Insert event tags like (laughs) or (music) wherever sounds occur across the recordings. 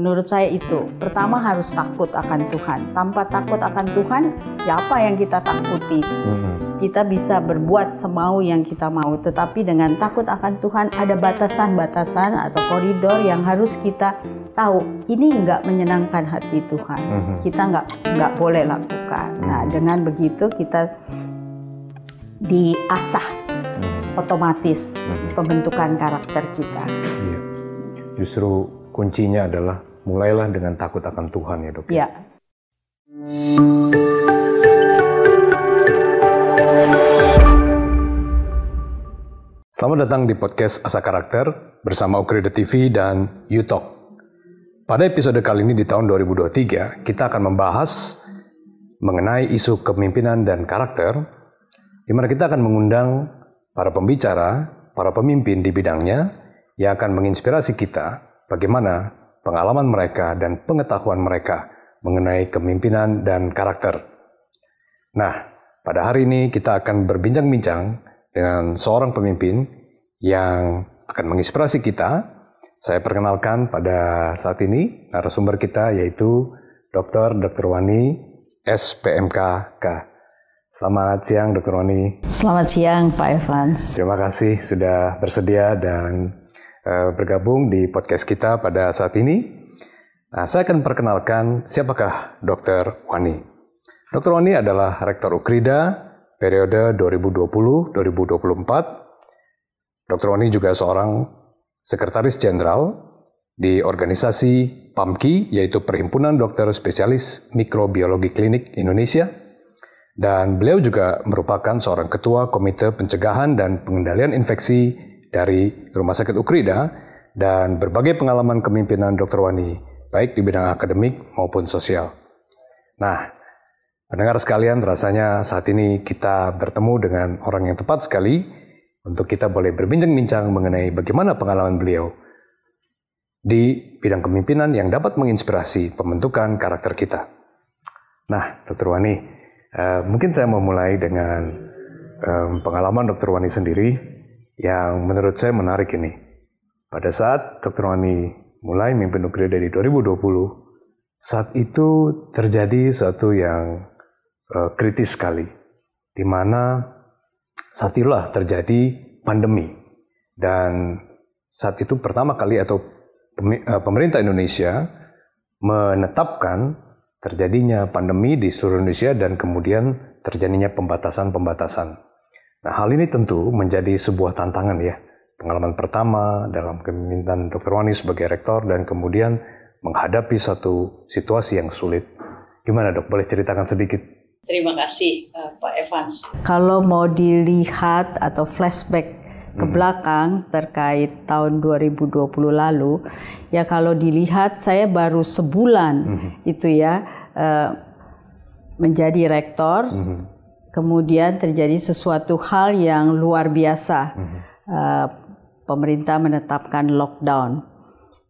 Menurut saya itu, pertama harus takut akan Tuhan. Tanpa takut akan Tuhan, siapa yang kita takuti? Hmm. Kita bisa berbuat semau yang kita mau, tetapi dengan takut akan Tuhan ada batasan-batasan atau koridor yang harus kita tahu. Ini nggak menyenangkan hati Tuhan. Hmm. Kita nggak nggak boleh lakukan. Nah, hmm. dengan begitu kita diasah otomatis pembentukan karakter kita. Iya. Justru kuncinya adalah mulailah dengan takut akan Tuhan ya dok. Ya. Selamat datang di podcast Asa Karakter bersama Ukrida TV dan Utalk. Pada episode kali ini di tahun 2023, kita akan membahas mengenai isu kepemimpinan dan karakter, di mana kita akan mengundang para pembicara, para pemimpin di bidangnya yang akan menginspirasi kita bagaimana pengalaman mereka dan pengetahuan mereka mengenai kepemimpinan dan karakter. Nah, pada hari ini kita akan berbincang-bincang dengan seorang pemimpin yang akan menginspirasi kita. Saya perkenalkan pada saat ini narasumber kita yaitu Dr. Dr. Wani SPMKK. Selamat siang Dr. Wani. Selamat siang Pak Evans. Terima kasih sudah bersedia dan bergabung di podcast kita pada saat ini. Nah, saya akan perkenalkan siapakah Dr. Wani. Dr. Wani adalah Rektor Ukrida periode 2020-2024. Dr. Wani juga seorang Sekretaris Jenderal di organisasi PAMKI, yaitu Perhimpunan Dokter Spesialis Mikrobiologi Klinik Indonesia. Dan beliau juga merupakan seorang Ketua Komite Pencegahan dan Pengendalian Infeksi dari Rumah Sakit Ukrida dan berbagai pengalaman kepemimpinan Dr. Wani, baik di bidang akademik maupun sosial. Nah, pendengar sekalian, rasanya saat ini kita bertemu dengan orang yang tepat sekali untuk kita boleh berbincang-bincang mengenai bagaimana pengalaman beliau di bidang kepemimpinan yang dapat menginspirasi pembentukan karakter kita. Nah, Dr. Wani, uh, mungkin saya mau mulai dengan um, pengalaman Dr. Wani sendiri yang menurut saya menarik ini. Pada saat Dr. Wani mulai memimpin Nuklir dari 2020, saat itu terjadi satu yang uh, kritis sekali, di mana saat itulah terjadi pandemi. Dan saat itu pertama kali atau eh, pemerintah Indonesia menetapkan terjadinya pandemi di seluruh Indonesia dan kemudian terjadinya pembatasan-pembatasan. Nah, hal ini tentu menjadi sebuah tantangan ya. Pengalaman pertama dalam kepemimpinan Dr. Wani sebagai rektor dan kemudian menghadapi satu situasi yang sulit. Gimana dok, boleh ceritakan sedikit? Terima kasih uh, Pak Evans. Kalau mau dilihat atau flashback ke hmm. belakang terkait tahun 2020 lalu, ya kalau dilihat saya baru sebulan hmm. itu ya uh, menjadi rektor. Hmm kemudian terjadi sesuatu hal yang luar biasa. Mm-hmm. Uh, pemerintah menetapkan lockdown.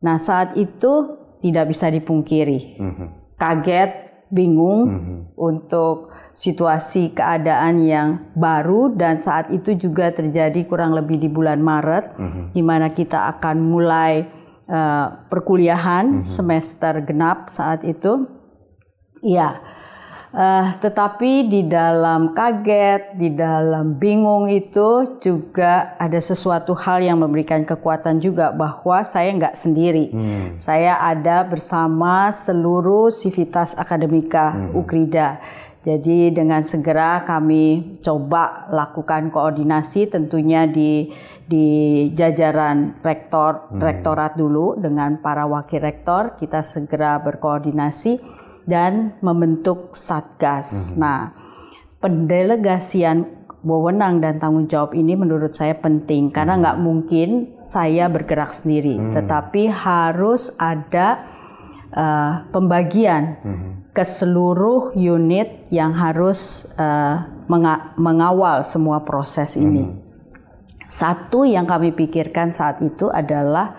Nah, saat itu tidak bisa dipungkiri. Mm-hmm. Kaget, bingung mm-hmm. untuk situasi keadaan yang baru dan saat itu juga terjadi kurang lebih di bulan Maret mm-hmm. di mana kita akan mulai uh, perkuliahan mm-hmm. semester genap saat itu. Iya Uh, tetapi di dalam kaget, di dalam bingung itu juga ada sesuatu hal yang memberikan kekuatan juga bahwa saya nggak sendiri. Hmm. Saya ada bersama seluruh sivitas akademika hmm. Ukrida. Jadi dengan segera kami coba lakukan koordinasi tentunya di di jajaran rektor hmm. rektorat dulu dengan para wakil rektor kita segera berkoordinasi dan membentuk satgas. Hmm. Nah, pendelegasian wewenang dan tanggung jawab ini menurut saya penting karena hmm. nggak mungkin saya bergerak sendiri, hmm. tetapi harus ada uh, pembagian hmm. ke seluruh unit yang harus uh, menga mengawal semua proses ini. Hmm. Satu yang kami pikirkan saat itu adalah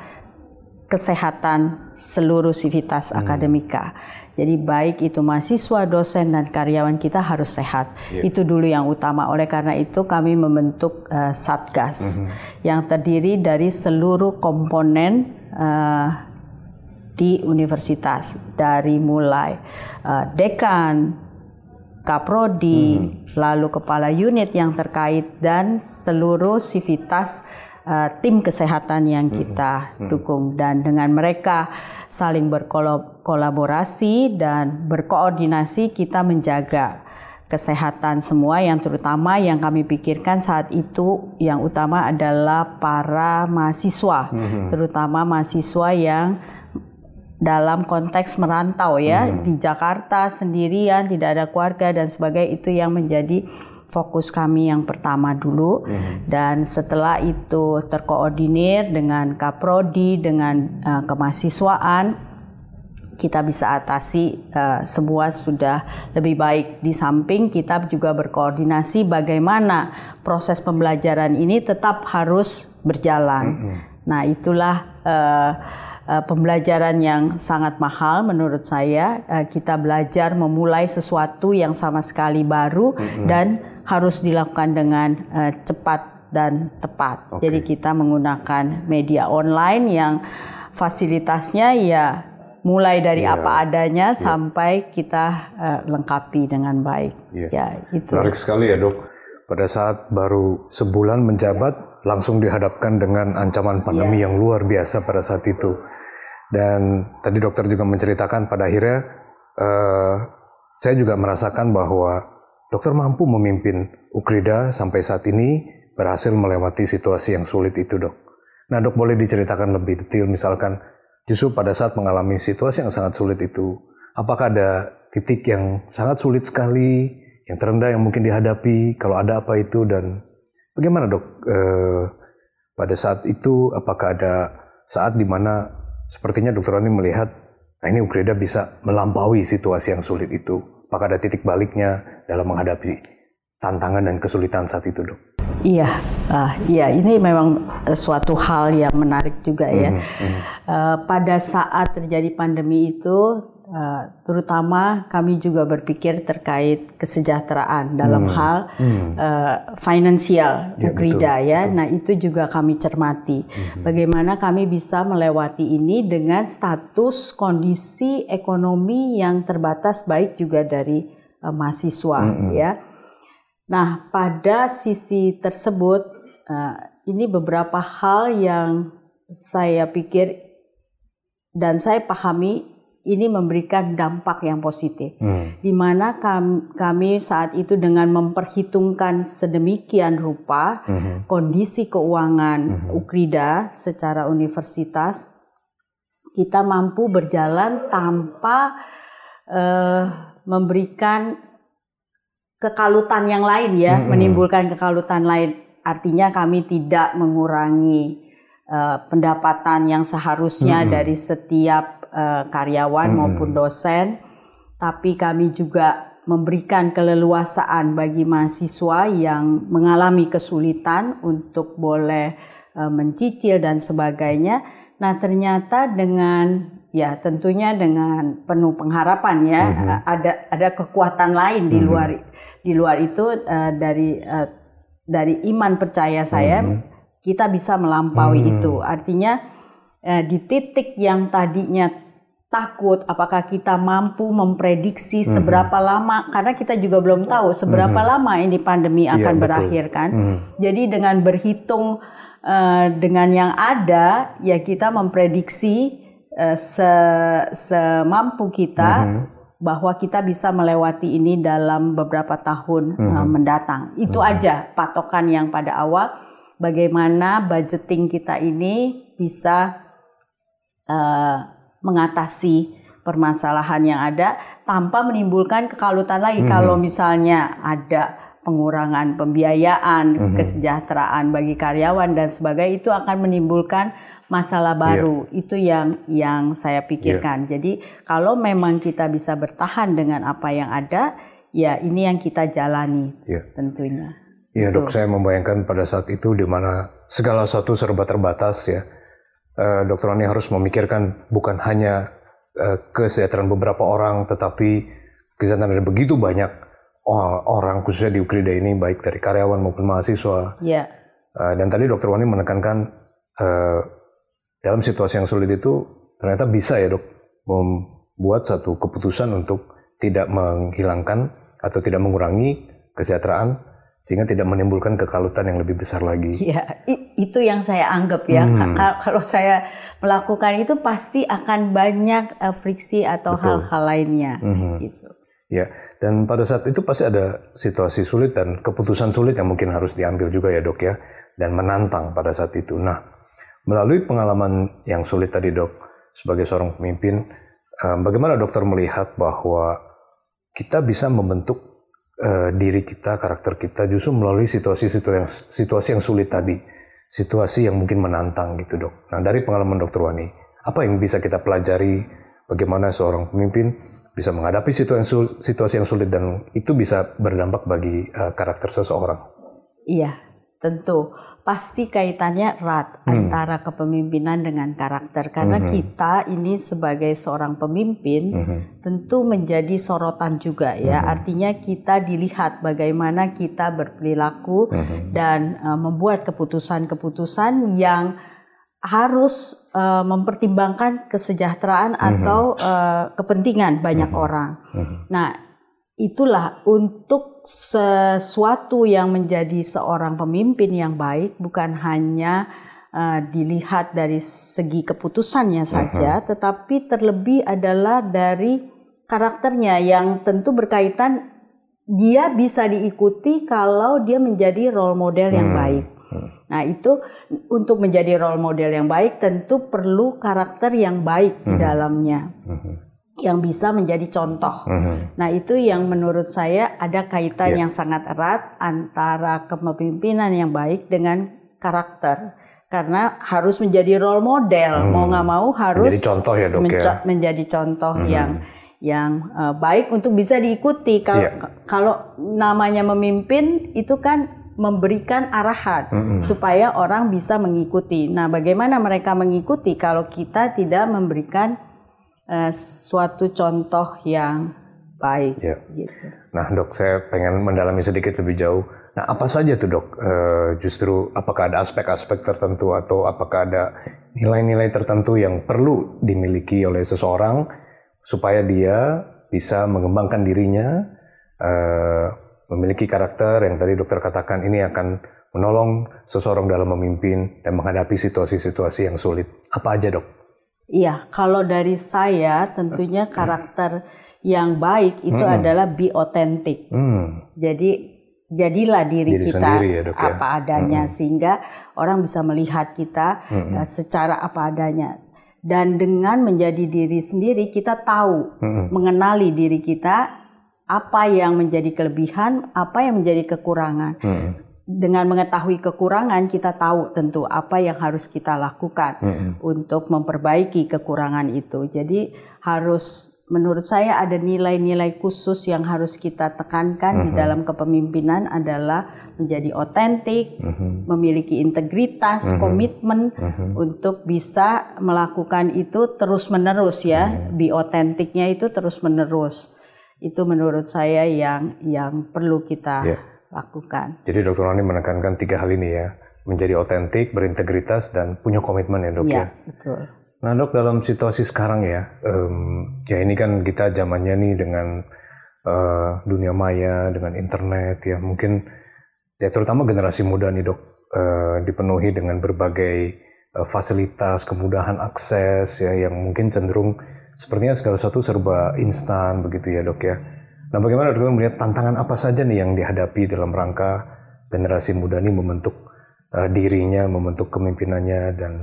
kesehatan seluruh sivitas hmm. akademika. Jadi baik itu mahasiswa, dosen dan karyawan kita harus sehat. Yeah. Itu dulu yang utama. Oleh karena itu kami membentuk uh, satgas mm -hmm. yang terdiri dari seluruh komponen uh, di universitas dari mulai uh, dekan, kaprodi, hmm. lalu kepala unit yang terkait dan seluruh sivitas uh, tim kesehatan yang hmm. kita hmm. dukung dan dengan mereka saling berkolaborasi dan berkoordinasi kita menjaga kesehatan semua yang terutama yang kami pikirkan saat itu yang utama adalah para mahasiswa, hmm. terutama mahasiswa yang dalam konteks merantau ya hmm. di Jakarta sendirian tidak ada keluarga dan sebagainya itu yang menjadi fokus kami yang pertama dulu hmm. dan setelah itu terkoordinir dengan kaprodi dengan uh, kemahasiswaan kita bisa atasi uh, semua sudah lebih baik. Di samping kita juga berkoordinasi bagaimana proses pembelajaran ini tetap harus berjalan. Mm -hmm. Nah, itulah uh, uh, pembelajaran yang sangat mahal menurut saya. Uh, kita belajar memulai sesuatu yang sama sekali baru mm -hmm. dan harus dilakukan dengan uh, cepat dan tepat. Okay. Jadi kita menggunakan media online yang fasilitasnya ya mulai dari yeah. apa adanya yeah. sampai kita uh, lengkapi dengan baik. Yeah. Ya, itu. Menarik sekali ya, Dok. Pada saat baru sebulan menjabat langsung dihadapkan dengan ancaman pandemi yeah. yang luar biasa pada saat itu. Dan tadi dokter juga menceritakan pada akhirnya uh, saya juga merasakan bahwa dokter mampu memimpin Ukrida sampai saat ini berhasil melewati situasi yang sulit itu, Dok. Nah, Dok boleh diceritakan lebih detail? Misalkan justru pada saat mengalami situasi yang sangat sulit itu, apakah ada titik yang sangat sulit sekali, yang terendah yang mungkin dihadapi, kalau ada apa itu, dan bagaimana dok eh, pada saat itu, apakah ada saat di mana sepertinya dokter Roni melihat, nah ini Ugreda bisa melampaui situasi yang sulit itu, apakah ada titik baliknya dalam menghadapi tantangan dan kesulitan saat itu dok? Iya, uh, iya ini memang suatu hal yang menarik juga ya. Mm -hmm. uh, pada saat terjadi pandemi itu, uh, terutama kami juga berpikir terkait kesejahteraan dalam mm. hal mm. Uh, finansial ya, Ukrida betul, ya. Betul. Nah itu juga kami cermati. Mm -hmm. Bagaimana kami bisa melewati ini dengan status kondisi ekonomi yang terbatas baik juga dari uh, mahasiswa mm -hmm. ya. Nah, pada sisi tersebut, uh, ini beberapa hal yang saya pikir dan saya pahami ini memberikan dampak yang positif. Hmm. Di mana kami, kami saat itu dengan memperhitungkan sedemikian rupa hmm. kondisi keuangan hmm. Ukrida secara universitas, kita mampu berjalan tanpa uh, memberikan kekalutan yang lain ya, hmm. menimbulkan kekalutan lain. Artinya kami tidak mengurangi uh, pendapatan yang seharusnya hmm. dari setiap uh, karyawan hmm. maupun dosen, tapi kami juga memberikan keleluasaan bagi mahasiswa yang mengalami kesulitan untuk boleh uh, mencicil dan sebagainya. Nah, ternyata dengan ya tentunya dengan penuh pengharapan ya mm -hmm. ada ada kekuatan lain di mhm. luar mm -hmm. di luar itu uh, dari uh, dari iman percaya saya mm -hmm. kita bisa melampaui mm -hmm. itu artinya uh, di titik yang tadinya takut apakah kita mampu memprediksi mm-hmm. seberapa lama karena kita juga belum tahu seberapa mm-hmm. lama ini pandemi iya, akan yeah, berakhir kan. Mm-hmm. Jadi dengan berhitung uh, dengan yang ada ya kita memprediksi uh, se semampu kita mm -hmm. bahwa kita bisa melewati ini dalam beberapa tahun mm -hmm. uh, mendatang. Itu mm -hmm. aja patokan yang pada awal bagaimana budgeting kita ini bisa uh, mengatasi permasalahan yang ada tanpa menimbulkan kekalutan lagi. Mm -hmm. Kalau misalnya ada pengurangan pembiayaan, mm -hmm. kesejahteraan bagi karyawan dan sebagainya itu akan menimbulkan masalah baru. Yeah. Itu yang yang saya pikirkan. Yeah. Jadi kalau memang kita bisa bertahan dengan apa yang ada, ya ini yang kita jalani yeah. tentunya. Iya dok, saya membayangkan pada saat itu di mana segala sesuatu serba terbatas ya. Uh, Dokter Rani harus memikirkan bukan hanya uh, kesejahteraan beberapa orang, tetapi kesehatan dari begitu banyak orang khususnya di Ukrida ini baik dari karyawan maupun mahasiswa. Yeah. Uh, dan tadi Dokter Wani menekankan uh, dalam situasi yang sulit itu ternyata bisa ya dok membuat satu keputusan untuk tidak menghilangkan atau tidak mengurangi kesejahteraan sehingga tidak menimbulkan kekalutan yang lebih besar lagi. Iya, itu yang saya anggap ya. Hmm. Kalau saya melakukan itu pasti akan banyak uh, friksi atau hal-hal lainnya. Hmm. Gitu. Ya, dan pada saat itu pasti ada situasi sulit dan keputusan sulit yang mungkin harus diambil juga ya dok ya, dan menantang pada saat itu. Nah, melalui pengalaman yang sulit tadi dok, sebagai seorang pemimpin, uh, bagaimana dokter melihat bahwa kita bisa membentuk uh, diri kita, karakter kita justru melalui situasi-situasi yang, situasi yang sulit tadi, situasi yang mungkin menantang gitu dok. Nah dari pengalaman dokter Wani, apa yang bisa kita pelajari bagaimana seorang pemimpin bisa menghadapi situasi, situasi yang sulit dan itu bisa berdampak bagi uh, karakter seseorang? Iya, tentu pasti kaitannya erat hmm. antara kepemimpinan dengan karakter karena hmm. kita ini sebagai seorang pemimpin hmm. tentu menjadi sorotan juga ya hmm. artinya kita dilihat bagaimana kita berperilaku hmm. dan uh, membuat keputusan-keputusan yang harus uh, mempertimbangkan kesejahteraan hmm. atau uh, kepentingan banyak hmm. orang. Hmm. Nah itulah untuk sesuatu yang menjadi seorang pemimpin yang baik bukan hanya uh, dilihat dari segi keputusannya saja, uh -huh. tetapi terlebih adalah dari karakternya yang tentu berkaitan dia bisa diikuti kalau dia menjadi role model yang hmm. baik. Nah, itu untuk menjadi role model yang baik tentu perlu karakter yang baik di dalamnya. Hmm yang bisa menjadi contoh. Mm-hmm. Nah, itu yang menurut saya ada kaitan yeah. yang sangat erat antara kepemimpinan yang baik dengan karakter. Karena harus menjadi role model, mm. mau nggak mau harus menjadi contoh ya dok ya. Menjadi contoh mm-hmm. yang yang uh, baik untuk bisa diikuti. Kalau yeah. kalau namanya memimpin itu kan memberikan arahan mm-hmm. supaya orang bisa mengikuti. Nah, bagaimana mereka mengikuti kalau kita tidak memberikan uh, suatu contoh yang baik. Ya. Gitu. Nah dok, saya pengen mendalami sedikit lebih jauh. Nah apa saja tuh dok? Uh, justru apakah ada aspek-aspek tertentu atau apakah ada nilai-nilai tertentu yang perlu dimiliki oleh seseorang supaya dia bisa mengembangkan dirinya, uh, memiliki karakter yang tadi dokter katakan ini akan menolong seseorang dalam memimpin dan menghadapi situasi-situasi yang sulit. Apa aja dok? Iya, kalau dari saya tentunya (laughs) karakter yang baik itu hmm. adalah be authentic. Hmm. Jadi jadilah diri, diri kita ya, dok, ya? apa adanya hmm. sehingga orang bisa melihat kita hmm. uh, secara apa adanya. Dan dengan menjadi diri sendiri kita tahu hmm. mengenali diri kita apa yang menjadi kelebihan, apa yang menjadi kekurangan. Hmm dengan mengetahui kekurangan kita tahu tentu apa yang harus kita lakukan mm-hmm. untuk memperbaiki kekurangan itu. Jadi harus menurut saya ada nilai-nilai khusus yang harus kita tekankan mm-hmm. di dalam kepemimpinan adalah menjadi otentik, mm-hmm. memiliki integritas, mm-hmm. komitmen mm-hmm. untuk bisa melakukan itu terus-menerus ya. Mm-hmm. Bi otentiknya itu terus-menerus. Itu menurut saya yang yang perlu kita yeah lakukan. Jadi dokter Rani menekankan tiga hal ini ya, menjadi otentik, berintegritas, dan punya komitmen ya dok ya. Iya, betul. Nah dok dalam situasi sekarang ya, um, ya ini kan kita zamannya nih dengan uh, dunia maya, dengan internet ya, mungkin ya terutama generasi muda nih dok, uh, dipenuhi dengan berbagai uh, fasilitas, kemudahan akses ya, yang mungkin cenderung sepertinya segala sesuatu serba instan begitu ya dok ya. Nah, bagaimana dokter melihat tantangan apa saja nih yang dihadapi dalam rangka generasi muda ini membentuk uh, dirinya, membentuk kemimpinannya dan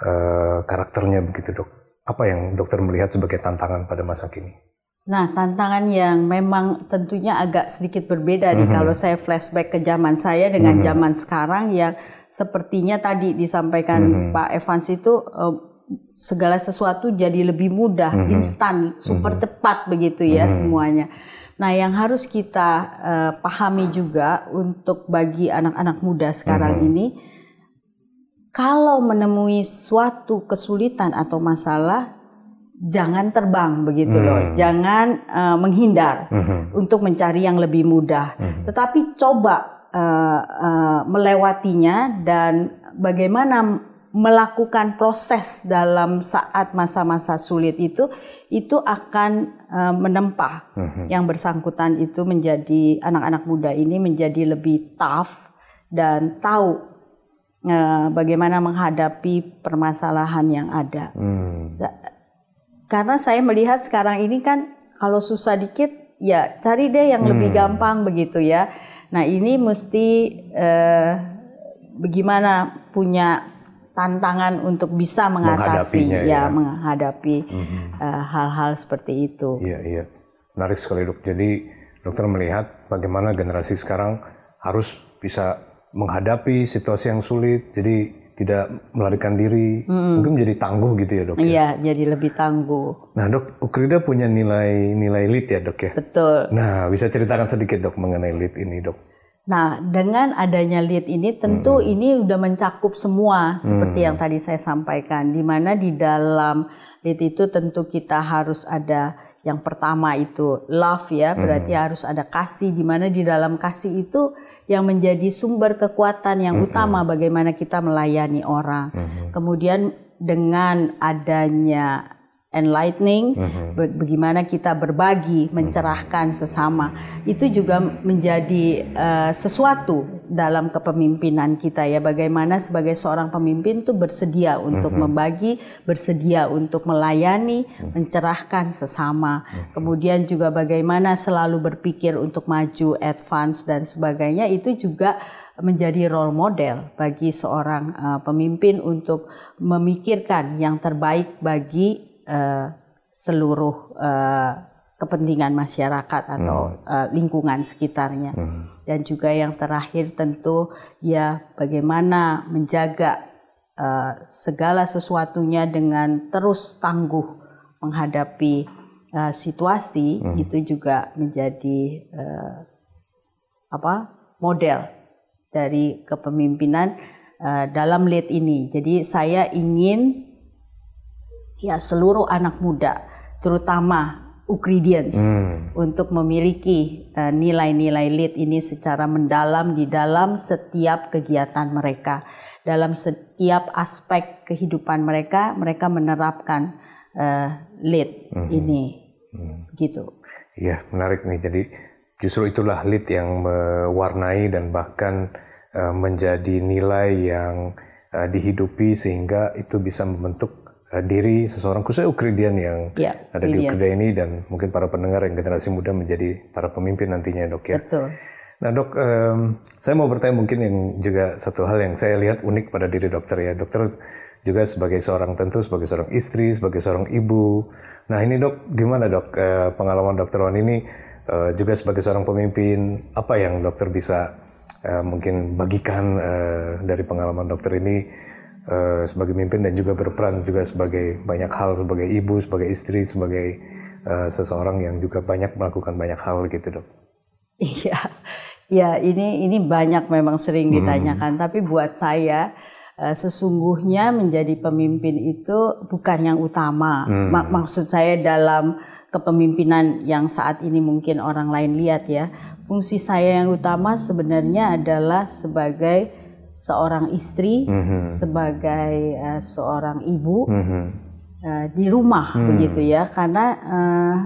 uh, karakternya begitu dok? Apa yang dokter melihat sebagai tantangan pada masa kini? Nah, tantangan yang memang tentunya agak sedikit berbeda mm -hmm. nih kalau saya flashback ke zaman saya dengan mm -hmm. zaman sekarang yang sepertinya tadi disampaikan mm -hmm. Pak Evans itu uh, segala sesuatu jadi lebih mudah, mm -hmm. instan, super mm -hmm. cepat begitu ya mm -hmm. semuanya. Nah, yang harus kita uh, pahami juga untuk bagi anak-anak muda sekarang mm -hmm. ini kalau menemui suatu kesulitan atau masalah jangan terbang begitu hmm. loh, jangan uh, menghindar hmm. untuk mencari yang lebih mudah, hmm. tetapi coba uh, uh, melewatinya dan bagaimana melakukan proses dalam saat masa-masa sulit itu itu akan uh, menempa mm-hmm. yang bersangkutan itu menjadi anak-anak muda ini menjadi lebih tough dan tahu uh, bagaimana menghadapi permasalahan yang ada. Mm. Karena saya melihat sekarang ini kan kalau susah dikit ya cari deh yang mm. lebih hmm. gampang begitu ya. Nah ini mesti uh, bagaimana punya tantangan untuk bisa mengatasi ya, ya menghadapi mm-hmm. uh, hal-hal seperti itu. Iya iya menarik sekali dok. Jadi dokter melihat bagaimana generasi sekarang harus bisa menghadapi situasi yang sulit. Jadi tidak melarikan diri, mm. mungkin menjadi tangguh gitu ya dok. Ya? Iya, jadi lebih tangguh. Nah dok, Ukrida punya nilai nilai lead ya dok ya. Betul. Nah bisa ceritakan sedikit dok mengenai lead ini dok. Nah, dengan adanya lead ini tentu hmm. ini sudah mencakup semua seperti hmm. yang tadi saya sampaikan di mana di dalam lead itu tentu kita harus ada yang pertama itu love ya, berarti hmm. harus ada kasih di mana di dalam kasih itu yang menjadi sumber kekuatan yang hmm. utama bagaimana kita melayani orang. Hmm. Kemudian dengan adanya enlightening, mm-hmm. bagaimana kita berbagi, mencerahkan sesama, itu juga menjadi uh, sesuatu dalam kepemimpinan kita ya. Bagaimana sebagai seorang pemimpin itu bersedia untuk mm-hmm. membagi, bersedia untuk melayani, mm-hmm. mencerahkan sesama. Mm-hmm. Kemudian juga bagaimana selalu berpikir untuk maju, advance dan sebagainya itu juga menjadi role model bagi seorang uh, pemimpin untuk memikirkan yang terbaik bagi uh, seluruh uh, kepentingan masyarakat atau hmm. uh, lingkungan sekitarnya. Hmm. Dan juga yang terakhir tentu ya bagaimana menjaga uh, segala sesuatunya dengan terus tangguh menghadapi uh, situasi hmm. itu juga menjadi uh, apa model dari kepemimpinan uh, dalam lead ini. Jadi saya ingin ya seluruh anak muda, terutama Ukridians hmm. untuk memiliki uh, nilai-nilai lead ini secara mendalam di dalam setiap kegiatan mereka, dalam setiap aspek kehidupan mereka, mereka menerapkan uh, lead hmm. ini, hmm. gitu. Iya menarik nih. Jadi justru itulah lead yang mewarnai dan bahkan uh, menjadi nilai yang uh, dihidupi sehingga itu bisa membentuk Eh, diri seseorang khususnya Ukridian yang ya, ada di Ukrida ini dan mungkin para pendengar yang generasi muda menjadi para pemimpin nantinya dok ya. Betul. Nah dok, um, saya mau bertanya mungkin yang juga satu hal yang saya lihat unik pada diri dokter ya. Dokter juga sebagai seorang tentu sebagai seorang istri, sebagai seorang ibu. Nah ini dok, gimana dok uh, pengalaman dokter Wan ini uh, juga sebagai seorang pemimpin, apa yang dokter bisa uh, mungkin bagikan uh, dari pengalaman dokter ini uh, sebagai pemimpin dan juga berperan juga sebagai banyak hal sebagai ibu, sebagai istri, sebagai uh, seseorang yang juga banyak melakukan banyak hal gitu dok. Iya, ya ini ini banyak memang sering hmm. ditanyakan. Hmm. Tapi buat saya uh, sesungguhnya menjadi pemimpin itu bukan yang utama. Hmm. Mak maksud saya dalam kepemimpinan yang saat ini mungkin orang lain lihat ya. Fungsi saya yang utama sebenarnya adalah sebagai seorang istri, mm-hmm. sebagai uh, seorang ibu mm-hmm. uh, di rumah mm. begitu ya, karena uh,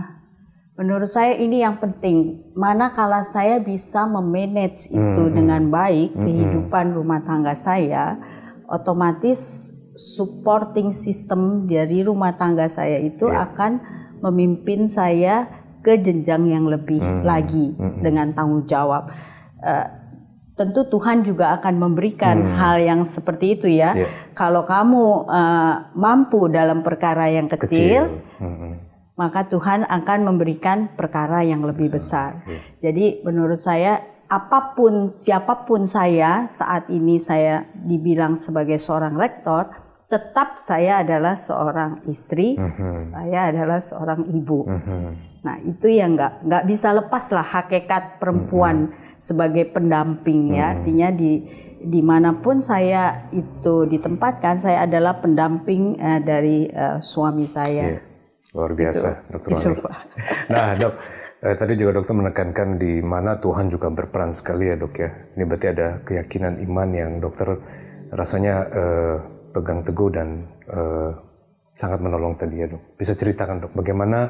menurut saya ini yang penting. Mana kala saya bisa memanage itu mm-hmm. dengan baik mm-hmm. kehidupan rumah tangga saya, otomatis supporting system dari rumah tangga saya itu yeah. akan memimpin saya ke jenjang yang lebih mm-hmm. lagi mm-hmm. dengan tanggung jawab. Uh, tentu Tuhan juga akan memberikan hmm. hal yang seperti itu ya. Yeah. Kalau kamu uh, mampu dalam perkara yang kecil, kecil. Hmm. maka Tuhan akan memberikan perkara yang lebih besar. besar. Yeah. Jadi menurut saya apa pun siapa pun saya saat ini saya dibilang sebagai seorang rektor, tetap saya adalah seorang istri, hmm. saya adalah seorang ibu. Hmm. Nah itu yang nggak nggak bisa lepas lah hakikat perempuan. Hmm sebagai pendamping ya. Hmm. Artinya di di mana pun saya itu ditempatkan, saya adalah pendamping uh, dari uh, suami saya. Yeah. Luar biasa, itu, dokter itu, Nah, dok, eh, tadi juga dokter menekankan di mana Tuhan juga berperan sekali ya dok ya. Ini berarti ada keyakinan iman yang dokter rasanya eh, pegang teguh dan uh, sangat menolong tadi ya dok. Bisa ceritakan dok bagaimana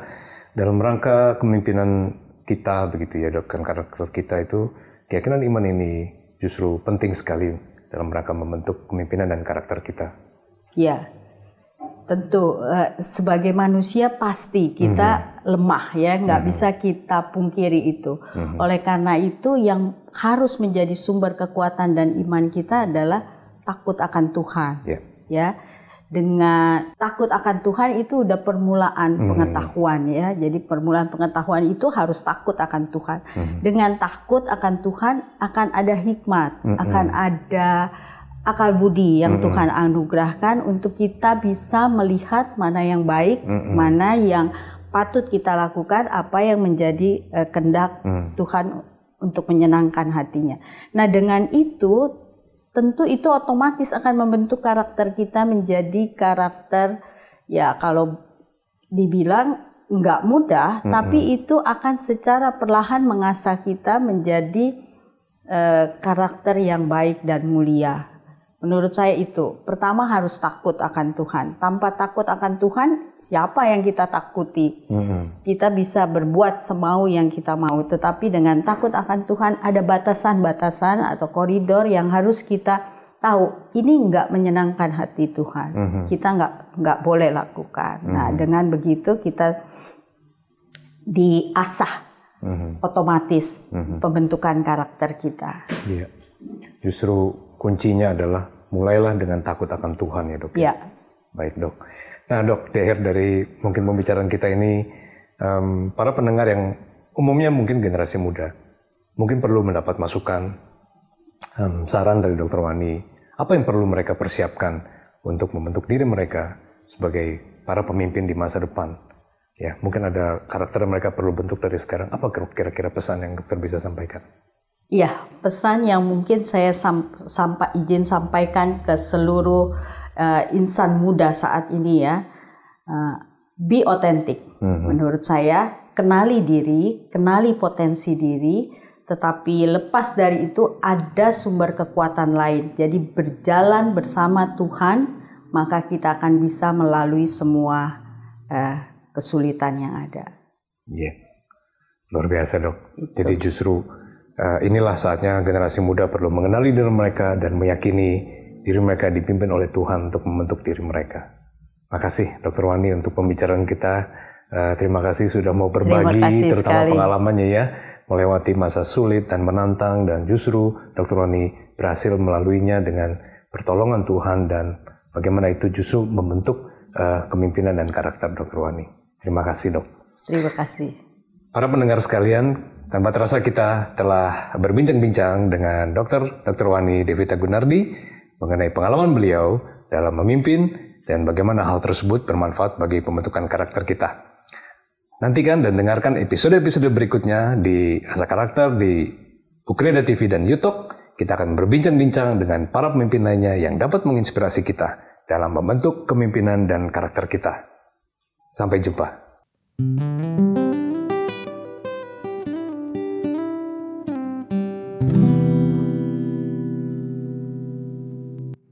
dalam rangka kepemimpinan kita begitu ya dok kan karakter kita itu keyakinan iman ini justru penting sekali dalam rangka membentuk kepemimpinan dan karakter kita. Ya, tentu uh, sebagai manusia pasti kita mm -hmm. lemah ya, nggak mm -hmm. bisa kita pungkiri itu. Mm -hmm. Oleh karena itu yang harus menjadi sumber kekuatan dan iman kita adalah takut akan Tuhan. Yeah. Ya, dengan takut akan Tuhan itu udah permulaan hmm. pengetahuan ya. Jadi permulaan pengetahuan itu harus takut akan Tuhan. Hmm. Dengan takut akan Tuhan akan ada hikmat, hmm. akan ada akal budi yang mm -hmm. Tuhan anugerahkan untuk kita bisa melihat mana yang baik, mm -hmm. mana yang patut kita lakukan, apa yang menjadi uh, kendak mm. Tuhan untuk menyenangkan hatinya. Nah, dengan itu tentu itu otomatis akan membentuk karakter kita menjadi karakter ya kalau dibilang nggak mudah, mm -hmm. tapi itu akan secara perlahan mengasah kita menjadi uh, karakter yang baik dan mulia. Menurut saya itu, pertama harus takut akan Tuhan. Tanpa takut akan Tuhan, siapa yang kita takuti? Mm-hmm. Kita bisa berbuat semau yang kita mau, tetapi dengan takut akan Tuhan ada batasan-batasan atau koridor yang harus kita tahu. Ini nggak menyenangkan hati Tuhan. Mm-hmm. Kita nggak nggak boleh lakukan. Mm-hmm. Nah, dengan begitu kita diasah mm-hmm. otomatis mm-hmm. pembentukan karakter kita. Iya. Justru kuncinya adalah mulailah dengan takut akan Tuhan ya dok. Ya. Baik dok. Nah dok, di akhir dari mungkin pembicaraan kita ini, um, para pendengar yang umumnya mungkin generasi muda, mungkin perlu mendapat masukan, um, saran dari dokter Wani, apa yang perlu mereka persiapkan untuk membentuk diri mereka sebagai para pemimpin di masa depan. Ya, mungkin ada karakter yang mereka perlu bentuk dari sekarang. Apa kira-kira pesan yang dokter bisa sampaikan? Iya, pesan yang mungkin saya sampai izin sampaikan ke seluruh uh, insan muda saat ini ya, uh, be authentic. Mm-hmm. Menurut saya, kenali diri, kenali potensi diri, tetapi lepas dari itu ada sumber kekuatan lain. Jadi berjalan bersama Tuhan, maka kita akan bisa melalui semua uh, kesulitan yang ada. Iya, yeah. luar biasa dok. Jadi justru uh, inilah saatnya generasi muda perlu mengenali diri mereka dan meyakini diri mereka dipimpin oleh Tuhan untuk membentuk diri mereka. Makasih Dr. Wani untuk pembicaraan kita. Uh, terima kasih sudah mau berbagi terutama sekali. pengalamannya ya melewati masa sulit dan menantang dan justru Dr. Wani berhasil melaluinya dengan pertolongan Tuhan dan bagaimana itu justru membentuk uh, kepemimpinan dan karakter Dr. Wani. Terima kasih dok. Terima kasih. Para pendengar sekalian, tanpa terasa kita telah berbincang-bincang dengan Dr. Dr. Wani Devita Gunardi mengenai pengalaman beliau dalam memimpin dan bagaimana hal tersebut bermanfaat bagi pembentukan karakter kita. Nantikan dan dengarkan episode-episode berikutnya di Asa Karakter di Ukreda TV dan YouTube. Kita akan berbincang-bincang dengan para pemimpin lainnya yang dapat menginspirasi kita dalam membentuk kepemimpinan dan karakter kita. Sampai jumpa.